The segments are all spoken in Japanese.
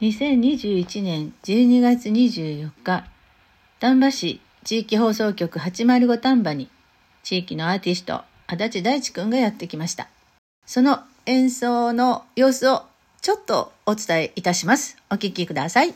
2021年12月24日、丹波市地域放送局805丹波に地域のアーティスト、足立大地くんがやってきました。その演奏の様子をちょっとお伝えいたします。お聴きください。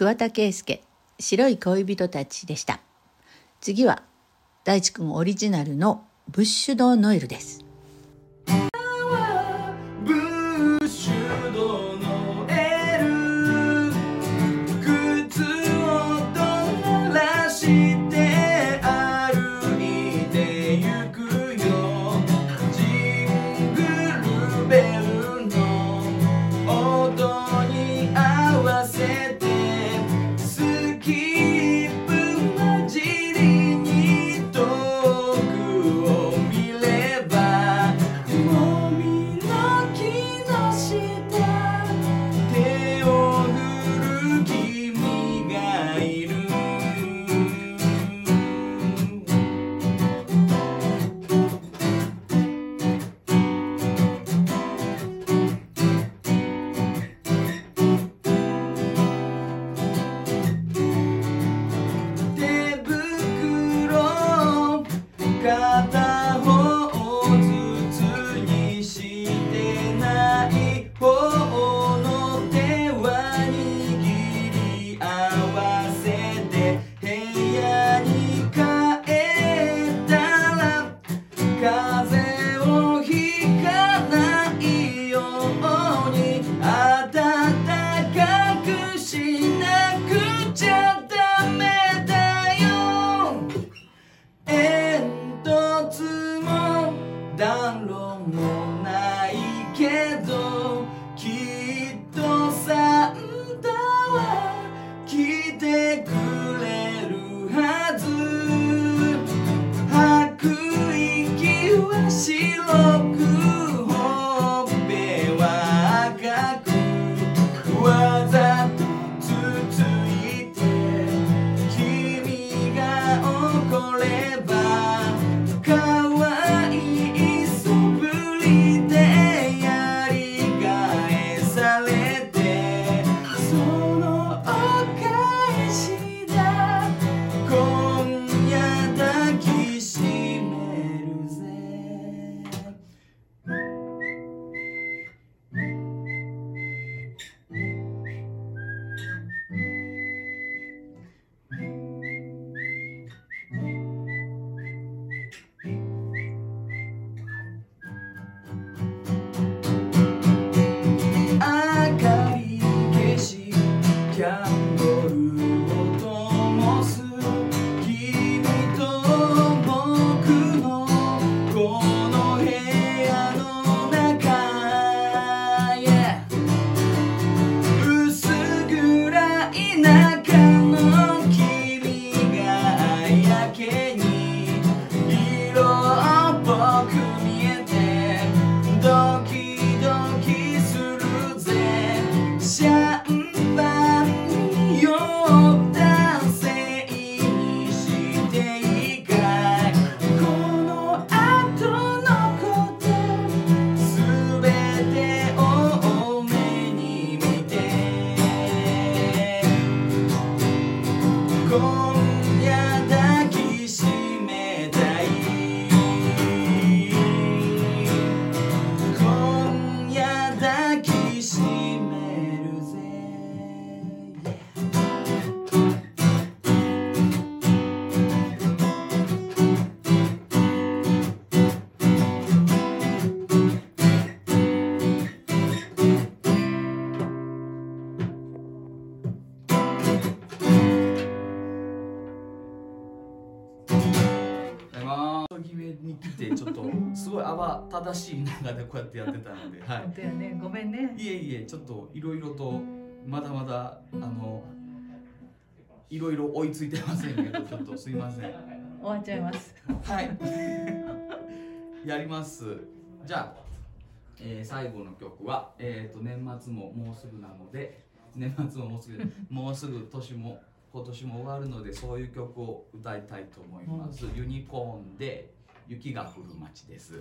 桑田佳祐白い恋人たちでした。次は大地くんオリジナルのブッシュドノエルです。hope に来てちょっとすごい慌ただしい中でこうやってやってたので、は本当やね。ごめんね。い、いえいえちょっといろいろとまだまだあのいろいろ追いついてませんけどちょっとすいません。終わっちゃいます。はい。やります。じゃあ、えー最後の曲は、えー、と年末ももうすぐなので年末ももうすぐもうすぐ年も今年も終わるのでそういう曲を歌いたいと思います、ユニコーンで雪が降る街です。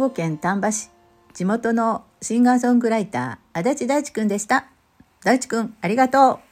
庫県丹波市。地元のシンガーソングライター足立大地くんでした。大地くんありがとう。